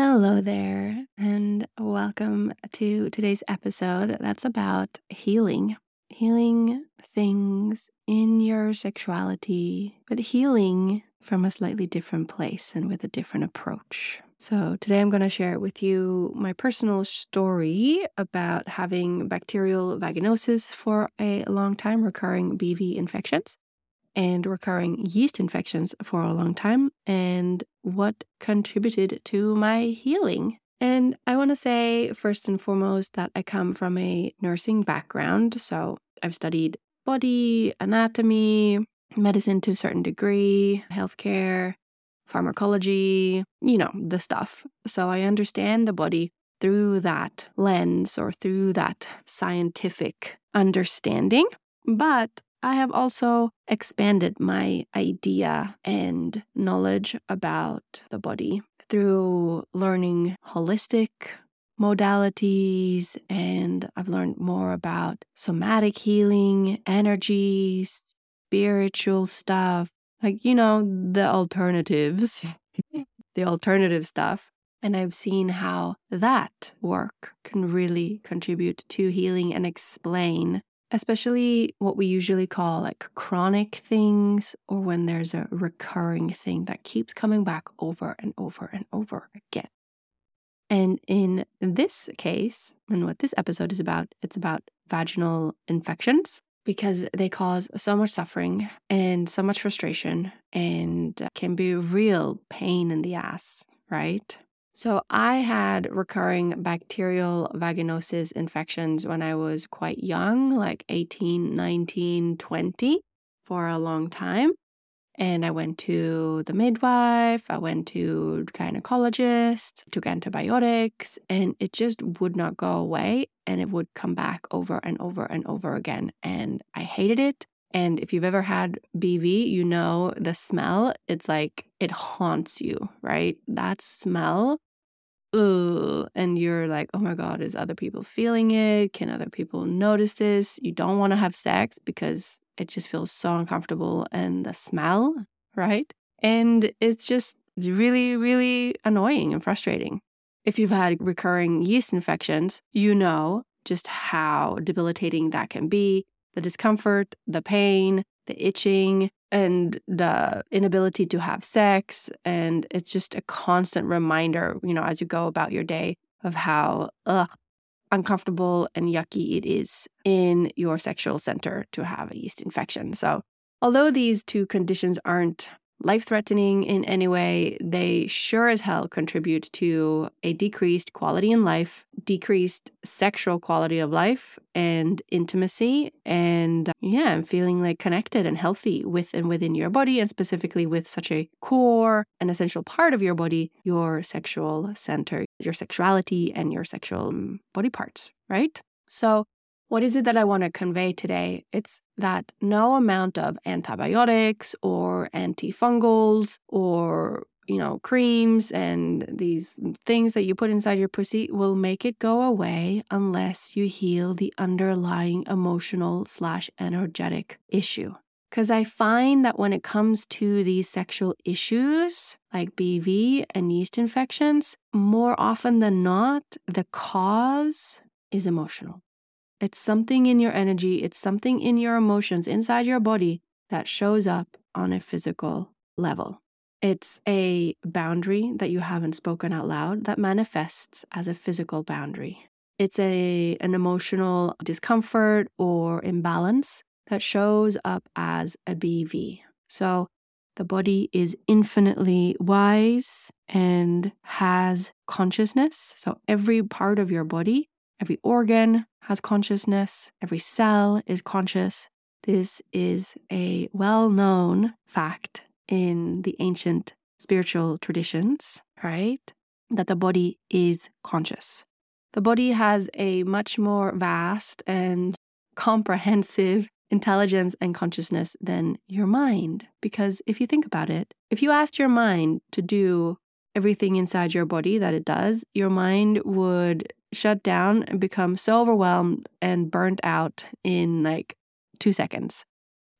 Hello there, and welcome to today's episode that's about healing. Healing things in your sexuality, but healing from a slightly different place and with a different approach. So, today I'm going to share with you my personal story about having bacterial vaginosis for a long time, recurring BV infections, and recurring yeast infections for a long time, and what contributed to my healing. And I want to say, first and foremost, that I come from a nursing background. So, I've studied body anatomy, medicine to a certain degree, healthcare, pharmacology, you know, the stuff. So I understand the body through that lens or through that scientific understanding. But I have also expanded my idea and knowledge about the body through learning holistic modalities and I've learned more about somatic healing, energy, spiritual stuff, like, you know, the alternatives, the alternative stuff. And I've seen how that work can really contribute to healing and explain, especially what we usually call like chronic things or when there's a recurring thing that keeps coming back over and over and over again. And in this case, and what this episode is about, it's about vaginal infections because they cause so much suffering and so much frustration and uh, can be real pain in the ass, right? So, I had recurring bacterial vaginosis infections when I was quite young, like 18, 19, 20, for a long time. And I went to the midwife, I went to gynecologist, took antibiotics, and it just would not go away. And it would come back over and over and over again. And I hated it. And if you've ever had BV, you know the smell, it's like it haunts you, right? That smell ugh, and you're like, oh my God, is other people feeling it? Can other people notice this? You don't want to have sex because it just feels so uncomfortable and the smell, right? And it's just really, really annoying and frustrating. If you've had recurring yeast infections, you know just how debilitating that can be the discomfort, the pain, the itching, and the inability to have sex. And it's just a constant reminder, you know, as you go about your day of how ugh, uncomfortable and yucky it is in your sexual center to have a yeast infection. So, although these two conditions aren't life threatening in any way, they sure as hell contribute to a decreased quality in life, decreased sexual quality of life and intimacy. And yeah, I'm feeling like connected and healthy with and within your body, and specifically with such a core and essential part of your body, your sexual center, your sexuality, and your sexual mm, body parts, right? So, what is it that I want to convey today? It's that no amount of antibiotics or antifungals or you know, creams and these things that you put inside your pussy will make it go away unless you heal the underlying emotional slash energetic issue. Because I find that when it comes to these sexual issues like BV and yeast infections, more often than not, the cause is emotional. It's something in your energy, it's something in your emotions inside your body that shows up on a physical level. It's a boundary that you haven't spoken out loud that manifests as a physical boundary. It's a an emotional discomfort or imbalance that shows up as a BV. So the body is infinitely wise and has consciousness. So every part of your body, every organ, has consciousness, every cell is conscious. This is a well known fact in the ancient spiritual traditions, right? That the body is conscious. The body has a much more vast and comprehensive intelligence and consciousness than your mind. Because if you think about it, if you asked your mind to do everything inside your body that it does, your mind would shut down and become so overwhelmed and burnt out in like two seconds.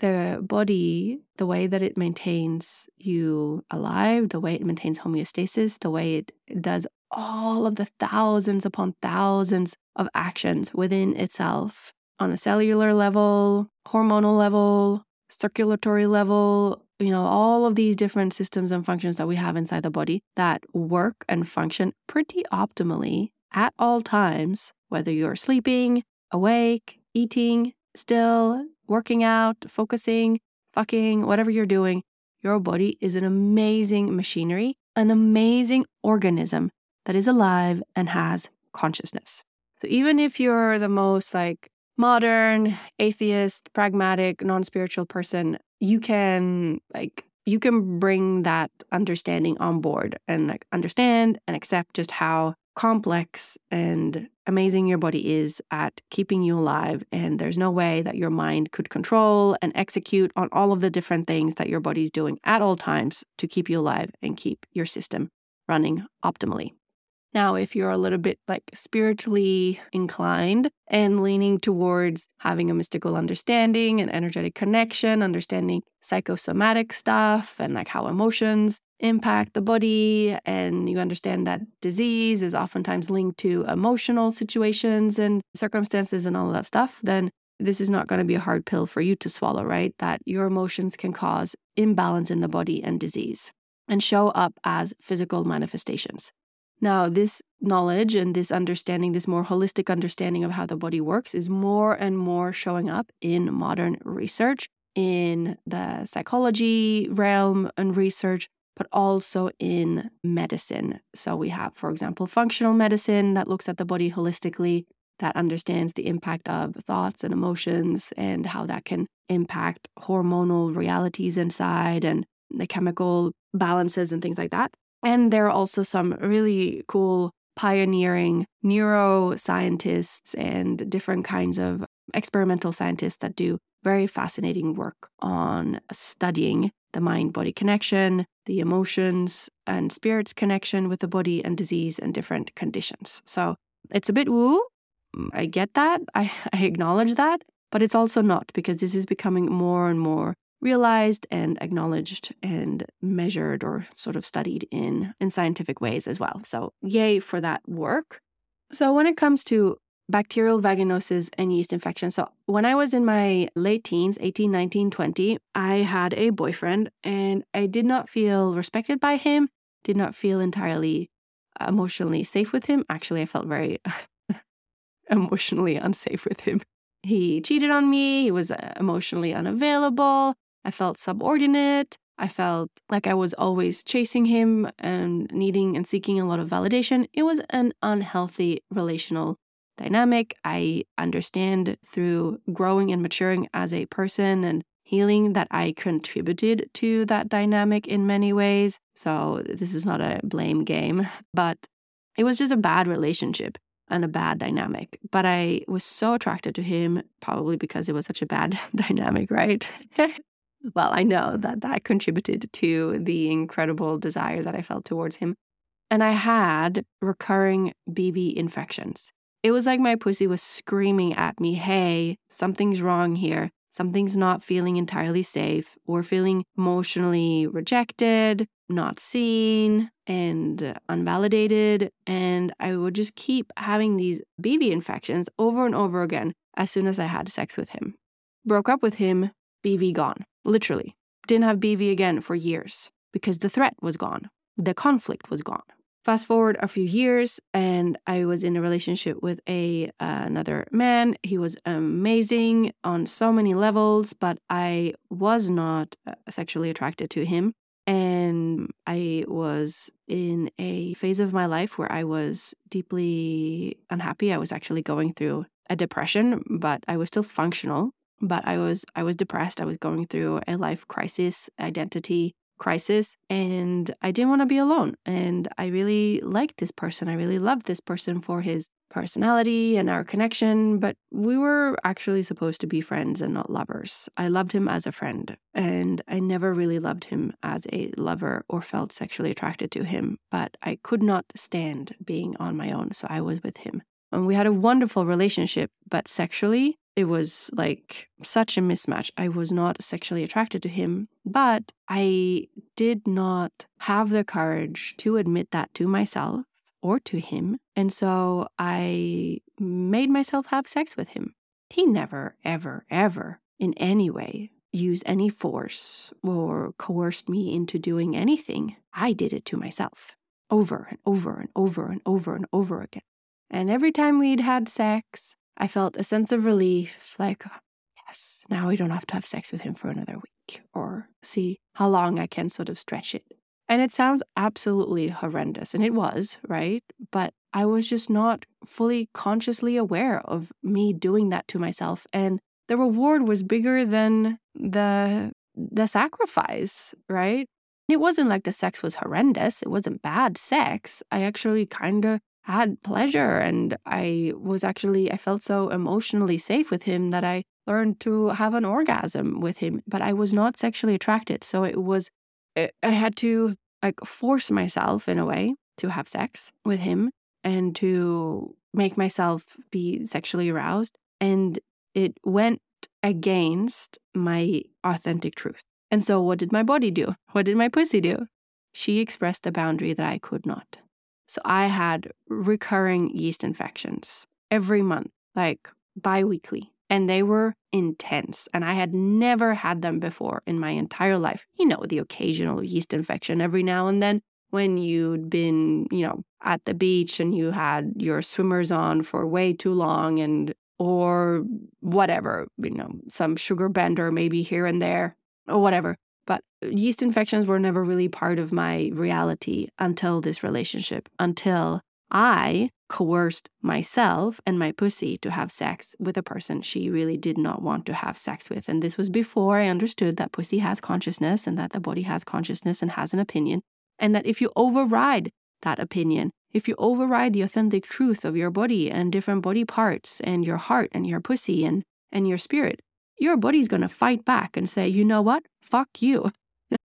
The body, the way that it maintains you alive, the way it maintains homeostasis, the way it does all of the thousands upon thousands of actions within itself on a cellular level, hormonal level, circulatory level, you know, all of these different systems and functions that we have inside the body that work and function pretty optimally at all times, whether you're sleeping, awake, eating, still, working out, focusing, fucking, whatever you're doing, your body is an amazing machinery, an amazing organism that is alive and has consciousness. So even if you're the most like modern, atheist, pragmatic, non-spiritual person, you can like you can bring that understanding on board and like understand and accept just how complex and amazing your body is at keeping you alive. And there's no way that your mind could control and execute on all of the different things that your body's doing at all times to keep you alive and keep your system running optimally. Now, if you're a little bit like spiritually inclined and leaning towards having a mystical understanding and energetic connection, understanding psychosomatic stuff and like how emotions impact the body, and you understand that disease is oftentimes linked to emotional situations and circumstances and all of that stuff, then this is not going to be a hard pill for you to swallow, right? That your emotions can cause imbalance in the body and disease and show up as physical manifestations. Now, this knowledge and this understanding, this more holistic understanding of how the body works, is more and more showing up in modern research, in the psychology realm and research, but also in medicine. So, we have, for example, functional medicine that looks at the body holistically, that understands the impact of thoughts and emotions and how that can impact hormonal realities inside and the chemical balances and things like that. And there are also some really cool pioneering neuroscientists and different kinds of experimental scientists that do very fascinating work on studying the mind body connection, the emotions and spirits connection with the body and disease and different conditions. So it's a bit woo. Mm, I get that. I, I acknowledge that. But it's also not because this is becoming more and more realized and acknowledged and measured or sort of studied in in scientific ways as well. So, yay for that work. So, when it comes to bacterial vaginosis and yeast infection. So, when I was in my late teens, 18, 19, 20, I had a boyfriend and I did not feel respected by him, did not feel entirely emotionally safe with him. Actually, I felt very emotionally unsafe with him. He cheated on me, he was uh, emotionally unavailable. I felt subordinate. I felt like I was always chasing him and needing and seeking a lot of validation. It was an unhealthy relational dynamic. I understand through growing and maturing as a person and healing that I contributed to that dynamic in many ways. So, this is not a blame game, but it was just a bad relationship and a bad dynamic. But I was so attracted to him, probably because it was such a bad dynamic, right? well, I know that that contributed to the incredible desire that I felt towards him. And I had recurring BV infections. It was like my pussy was screaming at me, hey, something's wrong here. Something's not feeling entirely safe or feeling emotionally rejected, not seen, and unvalidated. And I would just keep having these BV infections over and over again as soon as I had sex with him. Broke up with him, BV gone. Literally. Didn't have BV again for years because the threat was gone. The conflict was gone. Fast forward a few years, and I was in a relationship with a uh, another man. He was amazing on so many levels, but I was not uh, sexually attracted to him. And I was in a phase of my life where I was deeply unhappy. I was actually going through a depression, but I was still functional but I was I was depressed. I was going through a life crisis, identity crisis, and I didn't want to be alone. And I really liked this person. I really loved this person for his personality and our connection, but we were actually supposed to be friends and not lovers. I loved him as a friend, and I never really loved him as a lover or felt sexually attracted to him, but I could not stand being on my own, so I was with him. And we had a wonderful relationship, but sexually, it was like such a mismatch. I was not sexually attracted to him, but I did not have the courage to admit that to myself or to him. And so I made myself have sex with him. He never, ever, ever in any way used any force or coerced me into doing anything. I did it to myself over and over and over and over and over again. And every time we'd had sex, I felt a sense of relief like, yes, now we don't have to have sex with him for another week or see how long I can sort of stretch it. And it sounds absolutely horrendous, and it was, right? But I was just not fully consciously aware of me doing that to myself. And the reward was bigger than the the sacrifice, right? It wasn't like the sex was horrendous. It wasn't bad sex. I actually kind of had pleasure and I was actually I felt so emotionally safe with him that I learned to have an orgasm with him, but I was not sexually attracted. So it was eh, I had to like force myself in a way to have sex with him and to make myself be sexually aroused. And it went against my authentic truth. And so, what did my body do? What did my pussy do? She expressed a boundary that I could not. So, I had recurring yeast infections every month, like bi weekly and they were intense. And I had never had them before in my entire life. You know, the occasional yeast infection every now and then when you'd been, you know, at the beach and you had your swimmers on for way too long and or whatever, you know, some sugar bender maybe here and there or whatever. But yeast infections were never really part of my reality until this relationship, until I coerced myself and my pussy to have sex with a person she really did not want to have sex with. And this was before I understood that pussy has consciousness and that the body has consciousness and has an opinion. And that if you override that opinion, if you override the authentic truth of your body and different body parts and your heart and your pussy and, and your spirit, your body's going to fight back and say, you know what? Fuck you.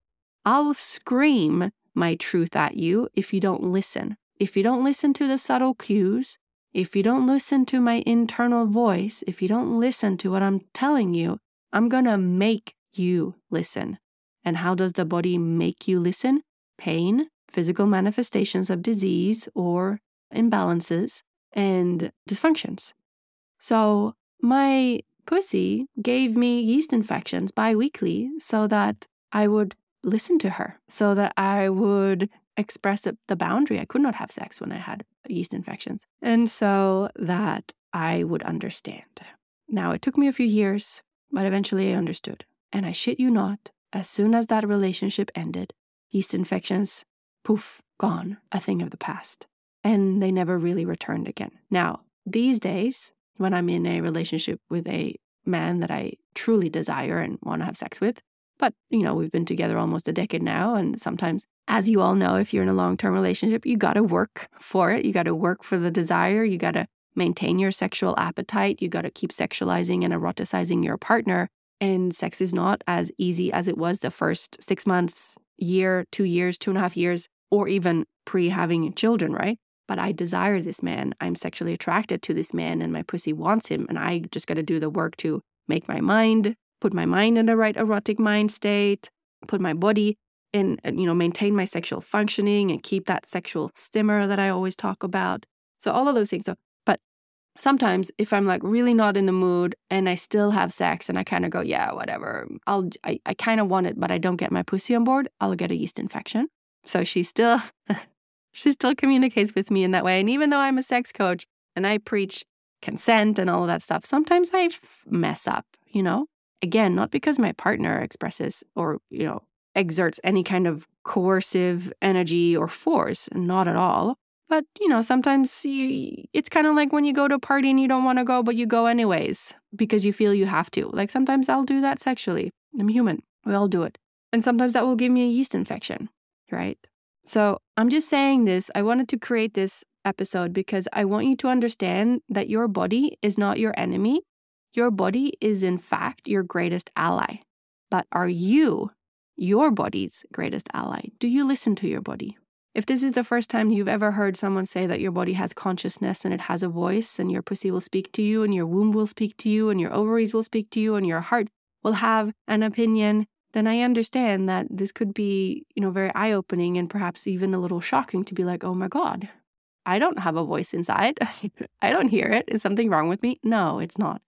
I'll scream my truth at you if you don't listen if you don't listen to the subtle cues, if you don't listen to my internal voice, if you don't listen to what I'm telling you, I'm going to make you listen. And how does the body make you listen? Pain, physical manifestations of disease or imbalances, and dysfunctions. So, my pussy gave me yeast infections bi weekly so that I would listen to her, so that I would express the boundary. I could not have sex when I had yeast infections. And so that I would understand. Now, it took me a few years, but eventually I understood. And I shit you not, as soon as that relationship ended, yeast infections, poof, gone, a thing of the past. And they never really returned again. Now, these days, when I'm in a relationship with a man that I truly desire and want to have sex with, but, you know, we've been together almost a decade now. And sometimes, as you all know, if you're in a long term relationship, you got to work for it. You got to work for the desire. You got to maintain your sexual appetite. You got to keep sexualizing and eroticizing your partner. And sex is not as easy as it was the first six months, year, two years, two and a half years, or even pre having children, right? But I desire this man. I'm sexually attracted to this man, and my pussy wants him. And I just got to do the work to make my mind put my mind in the right erotic mind state, put my body in, you know, maintain my sexual functioning and keep that sexual simmer that I always talk about. So all of those things. So, but sometimes if I'm like really not in the mood and I still have sex and I kind of go, yeah, whatever, I'll, I, I kind of want it, but I don't get my pussy on board, I'll get a yeast infection. So she still, she still communicates with me in that way. And even though I'm a sex coach and I preach consent and all that stuff, sometimes I mess up, you know? Again, not because my partner expresses or, you know, exerts any kind of coercive energy or force, not at all. But, you know, sometimes you, it's kind of like when you go to a party and you don't want to go, but you go anyways because you feel you have to. Like sometimes I'll do that sexually. I'm human. We all do it. And sometimes that will give me a yeast infection, right? So I'm just saying this. I wanted to create this episode because I want you to understand that your body is not your enemy your body is, in fact, your greatest ally. But are you your body's greatest ally? Do you listen to your body? If this is the first time you've ever heard someone say that your body has consciousness and it has a voice, and your pussy will speak to you, and your womb will speak to you, and your ovaries will speak to you, and your heart will have an opinion, then I understand that this could be, you know, very eye opening and perhaps even a little shocking to be like, oh my God, I don't have a voice inside. I don't hear it. Is something wrong with me? No, it's not.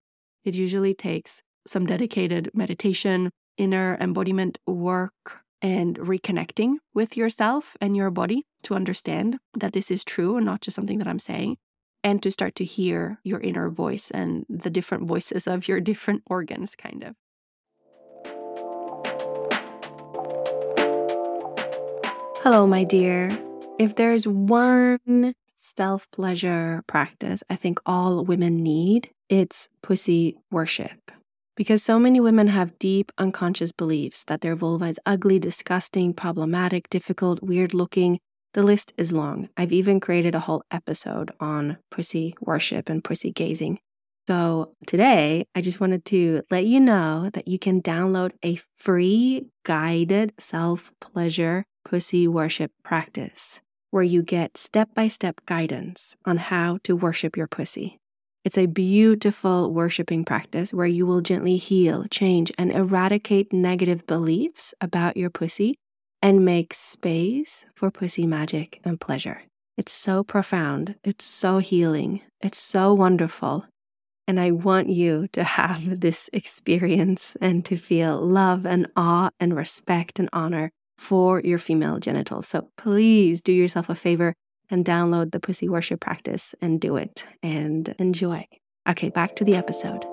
It usually takes some dedicated meditation, inner embodiment work, and reconnecting with yourself and your body to understand that this is true and not just something that I'm saying, and to start to hear your inner voice and the different voices of your different organs, kind of. Hello, my dear. If there's one self pleasure practice I think all women need, it's pussy worship. Because so many women have deep unconscious beliefs that their vulva is ugly, disgusting, problematic, difficult, weird looking. The list is long. I've even created a whole episode on pussy worship and pussy gazing. So today, I just wanted to let you know that you can download a free guided self pleasure pussy worship practice where you get step by step guidance on how to worship your pussy. It's a beautiful worshiping practice where you will gently heal, change, and eradicate negative beliefs about your pussy and make space for pussy magic and pleasure. It's so profound, it's so healing, it's so wonderful. And I want you to have this experience and to feel love and awe and respect and honor for your female genitals. So please do yourself a favor and download the pussy worship practice and do it and enjoy. Okay, back to the episode.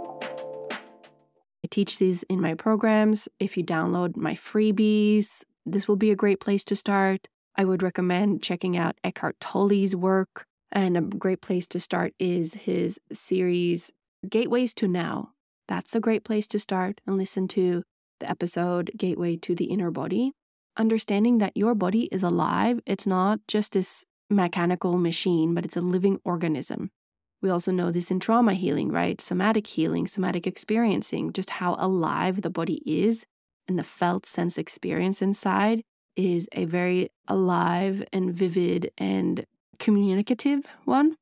I teach these in my programs. If you download my freebies, this will be a great place to start. I would recommend checking out Eckhart Tolle's work. And a great place to start is his series, Gateways to Now. That's a great place to start and listen to the episode, Gateway to the Inner Body. Understanding that your body is alive, it's not just this mechanical machine, but it's a living organism. We also know this in trauma healing, right? Somatic healing, somatic experiencing, just how alive the body is and the felt sense experience inside is a very alive and vivid and communicative one.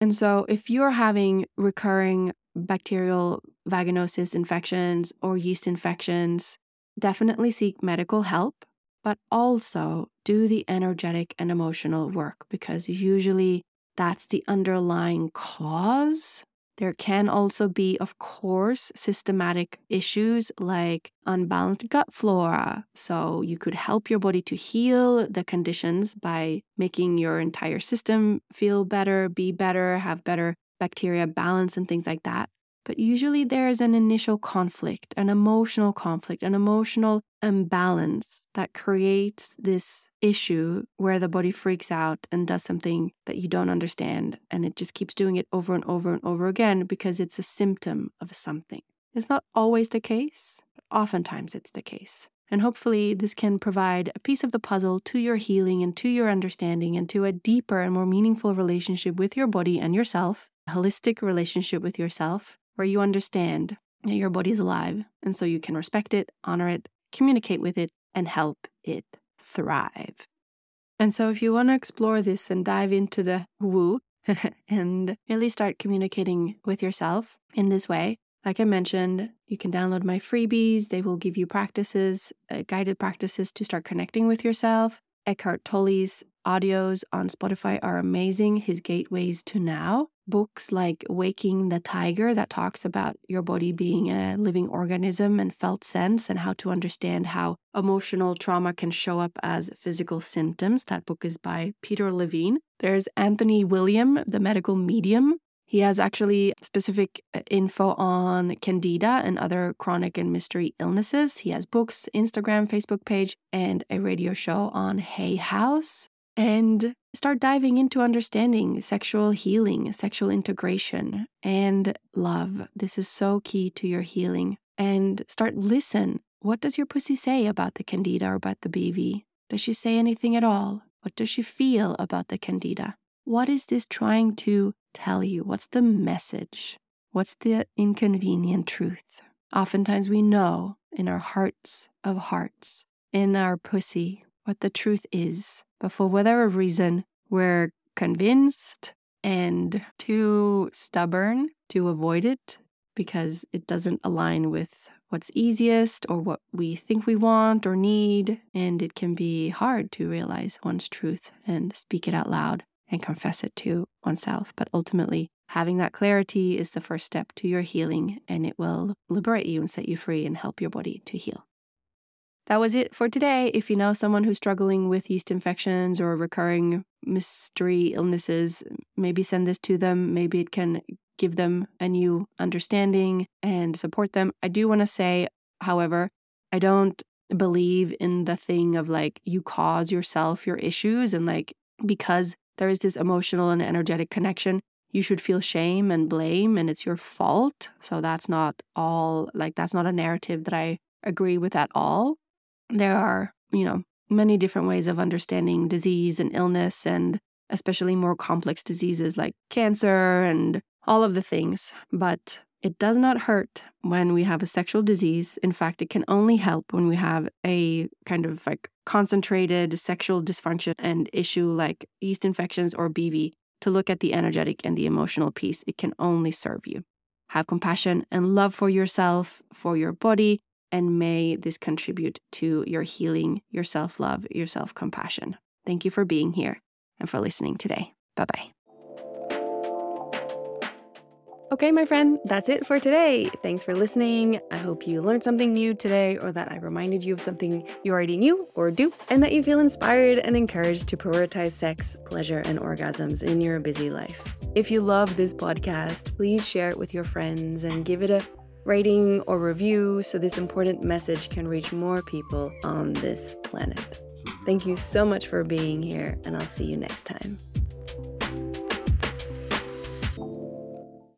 And so, if you're having recurring bacterial vaginosis infections or yeast infections, definitely seek medical help but also do the energetic and emotional work because usually that's the underlying cause. There can also be, of course, systematic issues like unbalanced gut flora. So, you could help your body to heal the conditions by making your entire system feel better, be better, have better bacteria balance, and things like that. But usually there's an initial conflict, an emotional conflict, an emotional imbalance that creates this issue where the body freaks out and does something that you don't understand. And it just keeps doing it over and over and over again because it's a symptom of something. It's not always the case, but oftentimes it's the case. And hopefully, this can provide a piece of the puzzle to your healing and to your understanding and to a deeper and more meaningful relationship with your body and yourself, a holistic relationship with yourself, where you understand that your body is alive. And so you can respect it, honor it, communicate with it, and help it thrive. And so, if you want to explore this and dive into the woo and really start communicating with yourself in this way, like I mentioned, you can download my freebies. They will give you practices, uh, guided practices to start connecting with yourself. Eckhart Tolle's audios on Spotify are amazing. His gateways to now. Books like Waking the Tiger, that talks about your body being a living organism and felt sense and how to understand how emotional trauma can show up as physical symptoms. That book is by Peter Levine. There's Anthony William, the medical medium. He has actually specific uh, info on candida and other chronic and mystery illnesses. He has books, Instagram, Facebook page, and a radio show on Hay House and start diving into understanding sexual healing, sexual integration, and love. This is so key to your healing. And start listen. What does your pussy say about the candida or about the BV? Does she say anything at all? What does she feel about the candida? What is this trying to tell you? What's the message? What's the inconvenient truth? Oftentimes we know in our hearts of hearts, in our pussy, what the truth is. But for whatever reason, we're convinced and too stubborn to avoid it because it doesn't align with what's easiest or what we think we want or need. And it can be hard to realize one's truth and speak it out loud. and confess it to oneself. But ultimately, having that clarity is the first step to your healing, and it will liberate you and set you free and help your body to heal. That was it for today. If you know someone who's struggling with yeast infections or recurring mystery illnesses, maybe send this to them. Maybe it can give them a new understanding and support them. I do want to say, however, I don't believe in the thing of like you cause yourself your issues and like because there is this emotional and energetic connection, you should feel shame and blame and it's your fault. So that's not all like that's not a narrative that I agree with at all. There are, you know, many different ways of understanding disease and illness and especially more complex diseases like cancer and all of the things. But it does not hurt when we have a sexual disease. In fact, it can only help when we have a kind of like concentrated sexual dysfunction and issue like yeast infections or BV to look at the energetic and the emotional piece. It can only serve you. Have compassion and love for yourself, for your body, and may this contribute to your healing, your self love, your self compassion. Thank you for being here and for listening today. Bye bye. Okay, my friend, that's it for today. Thanks for listening. I hope you learned something new today, or that I reminded you of something you already knew or do, and that you feel inspired and encouraged to prioritize sex, pleasure, and orgasms in your busy life. If you love this podcast, please share it with your friends and give it a rating or review so this important message can reach more people on this planet. Thank you so much for being here, and I'll see you next time.